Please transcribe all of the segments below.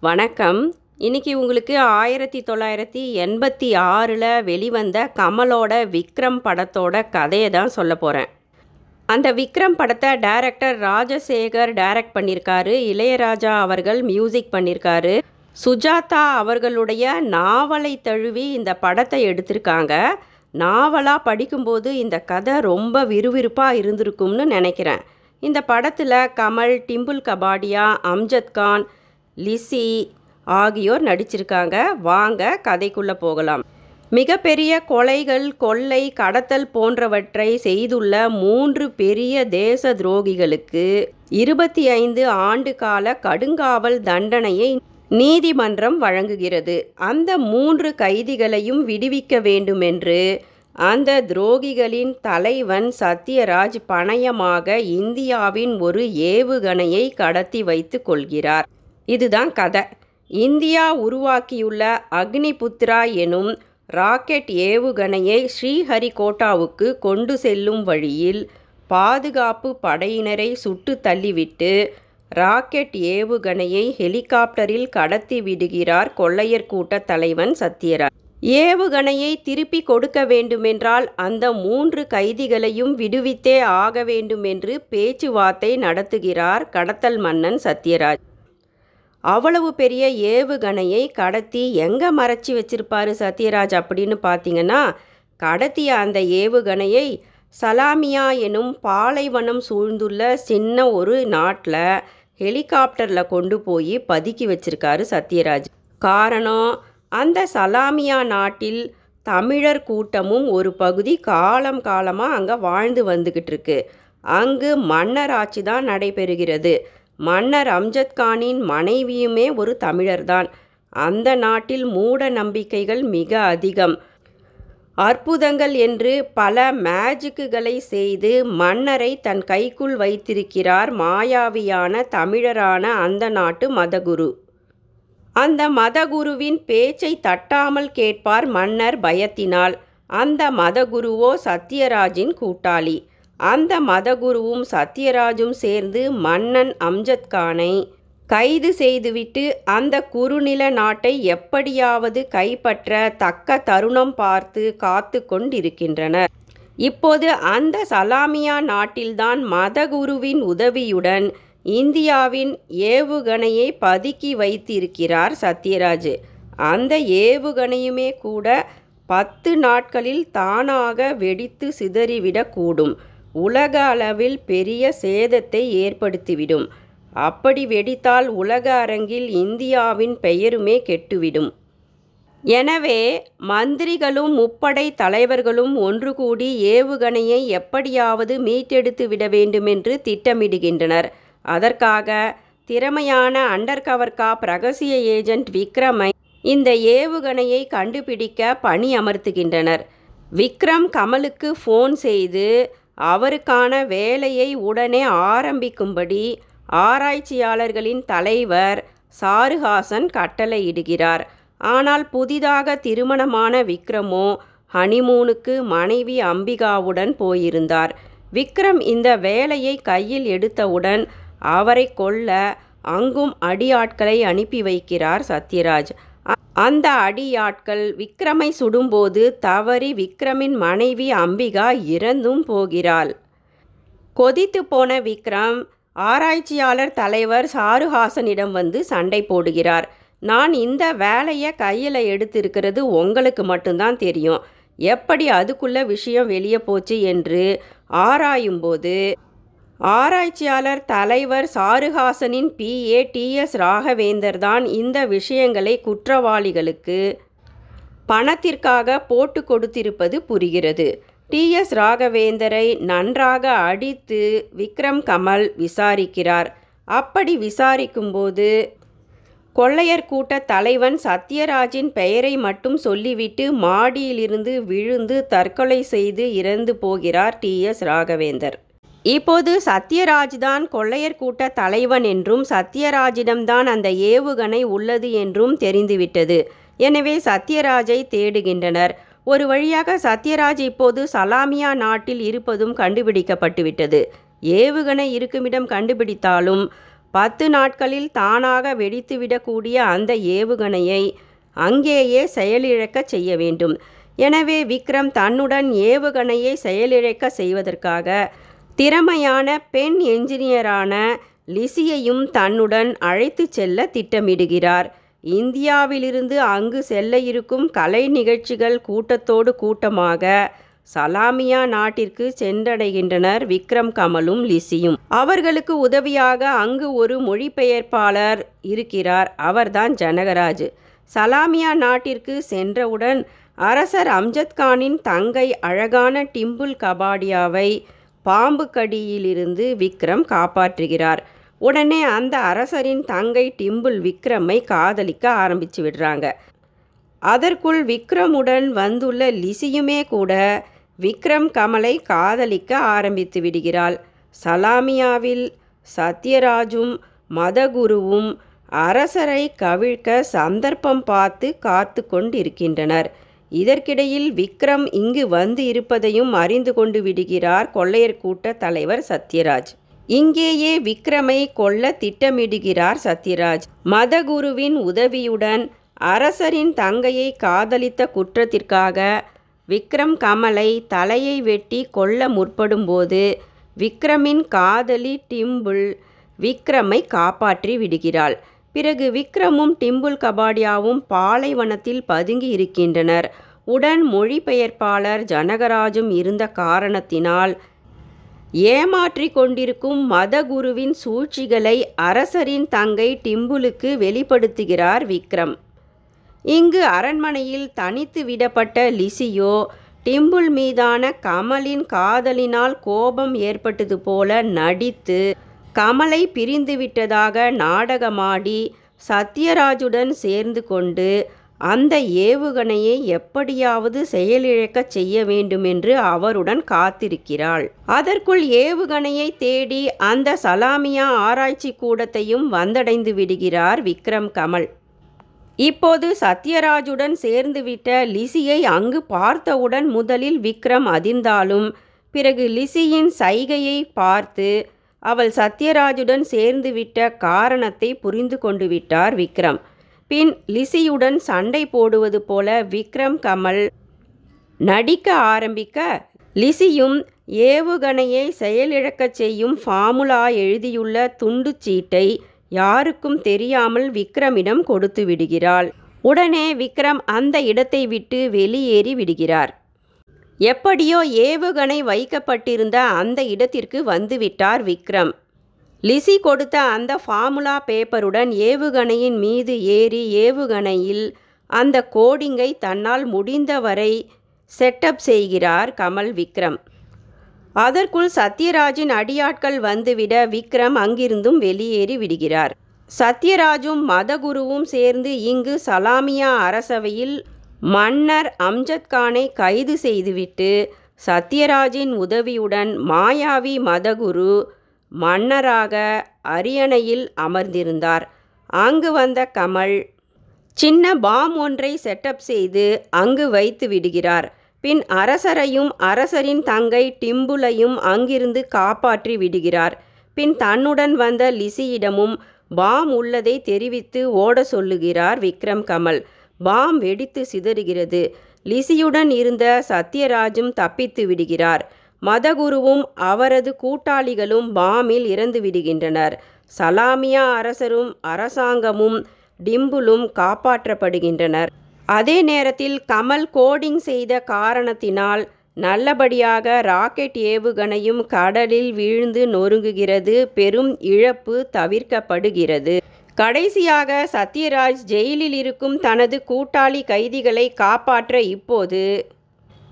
வணக்கம். இன்றைக்கி உங்களுக்கு ஆயிரத்தி தொள்ளாயிரத்தி எண்பத்தி ஆறில் வெளிவந்த கமலோட விக்ரம் படத்தோட கதையை தான் சொல்ல போகிறேன் அந்த விக்ரம் படத்தை டைரக்டர் ராஜசேகர் டைரக்ட் பண்ணியிருக்காரு. இளையராஜா அவர்கள் மியூசிக் பண்ணியிருக்காரு. சுஜாதா அவர்களுடைய நாவலை தழுவி இந்த படத்தை எடுத்திருக்காங்க. நாவலாக படிக்கும்போது இந்த கதை ரொம்ப விறுவிறுப்பாக இருந்திருக்கும்னு நினைக்கிறேன். இந்த படத்தில் கமல் டிம்பிள் கபாடியா அம்ஜத் கான் லிசி ஆகியோர் நடிச்சிருக்காங்க. வாங்க கதைக்குள்ளே போகலாம். மிகப்பெரிய கொலைகள் கொள்ளை கடத்தல் போன்றவற்றை செய்துள்ள மூன்று பெரிய தேச துரோகிகளுக்கு இருபத்தி ஐந்து ஆண்டு கால கடுங்காவல் தண்டனையை நீதிமன்றம் வழங்குகிறது. அந்த மூன்று கைதிகளையும் விடுவிக்க வேண்டுமென்று அந்த துரோகிகளின் தலைவன் சத்யராஜ் பணயமாக இந்தியாவின் ஒரு ஏவுகணையை கடத்தி வைத்து கொள்கிறார். இதுதான் கதை. இந்தியா உருவாக்கியுள்ள அக்னிபுத்ரா எனும் ராக்கெட் ஏவுகணையை ஸ்ரீஹரிகோட்டாவுக்கு கொண்டு செல்லும் வழியில் பாதுகாப்பு படையினரை சுட்டு தள்ளிவிட்டு ராக்கெட் ஏவுகணையை ஹெலிகாப்டரில் கடத்தி விடுகிறார் கொள்ளையர் கூட்ட தலைவன் சத்யராஜ். ஏவுகணையை திருப்பி கொடுக்க வேண்டுமென்றால் அந்த மூன்று கைதிகளையும் விடுவித்தே ஆக வேண்டுமென்று பேச்சுவார்த்தை நடத்துகிறார் கடத்தல் மன்னன் சத்யராஜ். அவ்வளவு பெரிய ஏவுகணையை கடத்தி எங்கே மறைச்சி வச்சிருப்பாரு சத்யராஜ் அப்படின்னு பார்த்தீங்கன்னா கடத்திய அந்த ஏவுகணையை சலாமியா எனும் பாலைவனம் சூழ்ந்துள்ள சின்ன ஒரு நாட்டில் ஹெலிகாப்டரில் கொண்டு போய் பதுக்கி வச்சிருக்காரு சத்யராஜ். காரணம் அந்த சலாமியா நாட்டில் தமிழர் கூட்டமும் ஒரு பகுதி காலம் காலமாக அங்கே வாழ்ந்து வந்துக்கிட்டு இருக்கு. அங்கு மன்னராட்சி தான் நடைபெறுகிறது. மன்னர் அம்ஜத்கானின் மனைவியுமே ஒரு தமிழர்தான். அந்த நாட்டில் மூட நம்பிக்கைகள் மிக அதிகம். அற்புதங்கள் என்று பல மேஜிக்குகளை செய்து மன்னரை தன் கைக்குள் வைத்திருக்கிறார் மாயாவியான தமிழரான அந்த நாட்டு மதகுரு. அந்த மதகுருவின் பேச்சை தட்டாமல் கேட்பார் மன்னர் பயத்தினால். அந்த மதகுருவோ சத்யராஜின் கூட்டாளி. அந்த மதகுருவும் சத்யராஜும் சேர்ந்து மன்னன் அம்ஜத்கானை கைது செய்துவிட்டு அந்த குறுநில நாட்டை எப்படியாவது கைப்பற்ற தக்க தருணம் பார்த்து காத்து கொண்டிருக்கின்றனர். இப்போது அந்த சலாமியா நாட்டில்தான் மதகுருவின் உதவியுடன் இந்தியாவின் ஏவுகணையை பதுக்கி வைத்திருக்கிறார் சத்யராஜ். அந்த ஏவுகணையுமே கூட பத்து நாட்களில் தானாக வெடித்து சிதறிவிடக்கூடும். உலக அளவில் பெரிய சேதத்தை ஏற்படுத்திவிடும். அப்படி வெடித்தால் உலக அரங்கில் இந்தியாவின் பெயருமே கெட்டுவிடும். எனவே மந்திரிகளும் முப்படை தலைவர்களும் ஒன்று கூடி ஏவுகணையை எப்படியாவது மீட்டெடுத்து விட வேண்டுமென்று திட்டமிடுகின்றனர். அதற்காக திறமையான அண்டர் கவர் காப் ரகசிய ஏஜென்ட் விக்ரமை இந்த ஏவுகணையை கண்டுபிடிக்க பணி அமர்த்துகின்றனர் விக்ரம் கமலுக்கு ஃபோன் செய்து அவருக்கான வேலையை உடனே ஆரம்பிக்கும்படி ஆராய்ச்சியாளர்களின் தலைவர் சாருஹாசன் கட்டளையிடுகிறார். ஆனால் புதிதாக திருமணமான விக்ரமோ ஹனிமூனுக்கு மனைவி அம்பிகாவுடன் போயிருந்தார். விக்ரம் இந்த வேலையை கையில் எடுத்தவுடன் அவரை கொல்ல அங்கும் அடியாட்களை அனுப்பி வைக்கிறார் சத்யராஜ். அந்த அடியாட்கள் விக்ரமை சுடும்போது தவறி விக்ரமின் மனைவி அம்பிகா இறந்தும் போகிறாள். கொதித்து போன விக்ரம் ஆராய்ச்சியாளர் தலைவர் சாருஹாசனிடம் வந்து சண்டை போடுகிறார். நான் இந்த வேலையை கையில் எடுத்திருக்கிறது உங்களுக்கு மட்டும்தான் தெரியும். எப்படி அதுக்குள்ள விஷயம் வெளியே போச்சு என்று ஆராயும்போது ஆராய்ச்சியாளர் தலைவர் சாருஹாசனின் பிஏ டிஎஸ் ராகவேந்தர் தான் இந்த விஷயங்களை குற்றவாளிகளுக்கு பணத்திற்காக போட்டு கொடுத்திருப்பது புரிகிறது. டிஎஸ் ராகவேந்தரை நன்றாக அடித்து விக்ரம் கமல் விசாரிக்கிறார். அப்படி விசாரிக்கும்போது கொள்ளையர் கூட்ட தலைவன் சத்யராஜின் பெயரை மட்டும் சொல்லிவிட்டு மாடியிலிருந்து விழுந்து தற்கொலை செய்து இறந்து போகிறார் டிஎஸ் ராகவேந்தர். இப்போது சத்யராஜ் தான் கொள்ளையர் கூட்ட தலைவன் என்றும் சத்யராஜிடம்தான் அந்த ஏவுகணை உள்ளது என்றும் தெரிந்துவிட்டது. எனவே சத்யராஜை தேடுகின்றனர். ஒரு வழியாக சத்யராஜ் இப்போது சலாமியா நாட்டில் இருப்பதும் கண்டுபிடிக்கப்பட்டுவிட்டது. ஏவுகணை இருக்குமிடம் கண்டுபிடித்தாலும் பத்து நாட்களில் தானாக வெடித்துவிடக்கூடிய அந்த ஏவுகணையை அங்கேயே செயலிழக்க செய்ய வேண்டும். எனவே விக்ரம் தன்னுடன் ஏவுகணையை செயலிழக்க செய்வதற்காக திறமையான பெண் என்ஜினியரான லிசியையும் தன்னுடன் அழைத்து செல்ல திட்டமிடுகிறார். இந்தியாவிலிருந்து அங்கு செல்ல இருக்கும் கலை நிகழ்ச்சிகள் கூட்டத்தோடு கூட்டமாக சலாமியா நாட்டிற்கு சென்றடைகின்றனர் விக்ரம் கமலும் லிசியும். அவர்களுக்கு உதவியாக அங்கு ஒரு மொழிபெயர்ப்பாளர் இருக்கிறார். அவர்தான் ஜனகராஜ். சலாமியா நாட்டிற்கு சென்றவுடன் அரசர் அம்ஜத்கானின் தங்கை அழகான டிம்புல் கபாடியாவை பாம்பு கடியிலிருந்து விக்ரம் காப்பாற்றுகிறார். உடனே அந்த அரசரின் தங்கை டிம்புல் விக்ரமை காதலிக்க ஆரம்பிச்சு விடுறாங்க. அதற்குள் விக்ரமுடன் வந்துள்ள லிசியுமே கூட விக்ரம் கமலை காதலிக்க ஆரம்பித்து விடுகிறாள். சலாமியாவில் சத்யராஜும் மதகுருவும் அரசரை கவிழ்க்க சந்தர்ப்பம் பார்த்து காத்து கொண்டிருக்கின்றனர் இதற்கிடையில் விக்ரம் இங்கு வந்து இருப்பதையும் அறிந்து கொண்டு விடுகிறார் கொள்ளையர் கூட்ட தலைவர் சத்யராஜ். இங்கேயே விக்ரமை கொல்ல திட்டமிடுகிறார் சத்யராஜ். மதகுருவின் உதவியுடன் அரசரின் தங்கையை காதலித்த குற்றத்திற்காக விக்ரம் கமலை தலையை வெட்டி கொல்ல முற்படும்போது விக்ரமின் காதலி டிம்புள் விக்ரமை காப்பாற்றி விடுகிறாள். பிறகு விக்ரமும் டிம்புல் கபாடியாவும் பாலைவனத்தில் பதுங்கி இருக்கின்றனர். உடன் மொழிபெயர்ப்பாளர் ஜனகராஜும் இருந்த காரணத்தினால் ஏமாற்றிக் கொண்டிருக்கும் மதகுருவின் சூழ்ச்சிகளை அரசரின் தங்கை டிம்புலுக்கு வெளிப்படுத்துகிறார் விக்ரம். இங்கு அரண்மனையில் தனித்து விடப்பட்ட லிசியோ டிம்புல் மீதான கமலின் காதலினால் கோபம் ஏற்பட்டது போல நடித்து கமலை பிரிந்துவிட்டதாக நாடகமாடி சத்யராஜுடன் சேர்ந்து கொண்டு அந்த ஏவுகணையை எப்படியாவது செயலிழக்கச் செய்ய வேண்டுமென்று அவருடன் காத்திருக்கிறாள். அதற்குள் ஏவுகணையை தேடி அந்த சலாமியா ஆராய்ச்சி கூடத்தையும் வந்தடைந்து விடுகிறார் விக்ரம் கமல். இப்போது சத்யராஜுடன் சேர்ந்துவிட்ட லிசியை அங்கு பார்த்தவுடன் முதலில் விக்ரம் அதிர்ந்தாலும் பிறகு லிசியின் சைகையை பார்த்து அவள் சத்யராஜுடன் சேர்ந்துவிட்ட காரணத்தை புரிந்து கொண்டு விட்டார் விக்ரம். பின் லிசியுடன் சண்டை போடுவது போல விக்ரம் கமல் நடிக்க ஆரம்பிக்க லிசியும் ஏவுகணையை செயலிழக்கச் செய்யும் ஃபார்முலா எழுதியுள்ள துண்டுச் சீட்டை யாருக்கும் தெரியாமல் விக்ரமிடம் கொடுத்து விடுகிறாள். உடனே விக்ரம் அந்த இடத்தை விட்டு வெளியேறி விடுகிறார். எப்படியோ ஏவுகணை வைக்கப்பட்டிருந்த அந்த இடத்திற்கு வந்துவிட்டார் விக்ரம். லிசி கொடுத்த அந்த ஃபார்முலா பேப்பருடன் ஏவுகணையின் மீது ஏறி ஏவுகணையில் அந்த கோடிங்கை தன்னால் முடிந்தவரை செட்டப் செய்கிறார் கமல் விக்ரம். அதற்குள் சத்யராஜின் அடியாட்கள் வந்துவிட விக்ரம் அங்கிருந்தும் வெளியேறி விடுகிறார். சத்யராஜும் மதகுருவும் சேர்ந்து இங்கு சலாமியா அரசவையில் மன்னர் அம்ஜத்கானை கைது செய்துவிட்டு சத்யராஜின் உதவியுடன் மாயாவி மதகுரு மன்னராக அரியணையில் அமர்ந்திருந்தார். அங்கு வந்த கமல் சின்ன பாம் ஒன்றை செட்டப் செய்து அங்கு வைத்து விடுகிறார். பின் அரசரையும் அரசரின் தங்கை டிம்புலையும் அங்கிருந்து காப்பாற்றி விடுகிறார். பின் தன்னுடன் வந்த லிசியிடமும் பாம் உள்ளதை தெரிவித்து ஓட சொல்லுகிறார் விக்ரம் கமல். பாம் வெடித்து சிதறுகிறது. லிசியுடன் இருந்த சத்யராஜும் தப்பித்து விடுகிறார். மதகுருவும் அவரது கூட்டாளிகளும் பாமில் இறந்து விடுகின்றனர். சலாமியா அரசரும் அரசாங்கமும் டிம்புலும் காப்பாற்றப்படுகின்றனர். அதே நேரத்தில் கமல் கோடிங் செய்த காரணத்தினால் நல்லபடியாக ராக்கெட் ஏவுகணையும் கடலில் வீழ்ந்து நொறுங்குகிறது. பெரும் இழப்பு தவிர்க்கப்படுகிறது. கடைசியாக சத்யராஜ் ஜெயிலில் இருக்கும் தனது கூட்டாளி கைதிகளை காப்பாற்ற இப்போது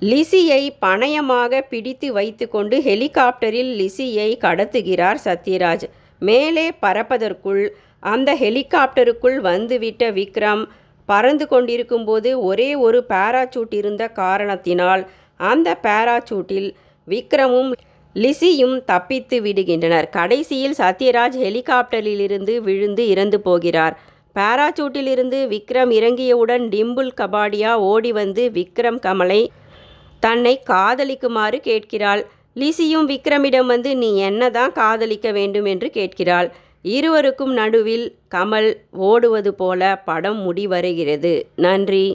லிசியை பணயமாக பிடித்து வைத்துக்கொண்டு ஹெலிகாப்டரில் லிசியை கடத்துகிறார் சத்யராஜ். மேலே பறப்பதற்குள் அந்த ஹெலிகாப்டருக்குள் வந்துவிட்ட விக்ரம் பறந்து கொண்டிருக்கும்போது ஒரே ஒரு பாராசூட் இருந்த காரணத்தினால் அந்த பாராசூட்டில் விக்ரமும் லிசியும் தப்பித்து விடுகின்றனர். கடைசியில் சத்யராஜ் ஹெலிகாப்டரிலிருந்து விழுந்து இறந்து போகிறார். பாராசூட்டிலிருந்து விக்ரம் இறங்கியவுடன் டிம்புல் கபாடியா ஓடி வந்து விக்ரம் கமலை தன்னை காதலிக்குமாறு கேட்கிறாள். லிசியும் விக்ரமிடம் வந்து நீ என்னதான் காதலிக்க வேண்டும் என்று கேட்கிறாள். இருவருக்கும் நடுவில் கமல் ஓடுவது போல படம் முடிவருகிறது நன்றி.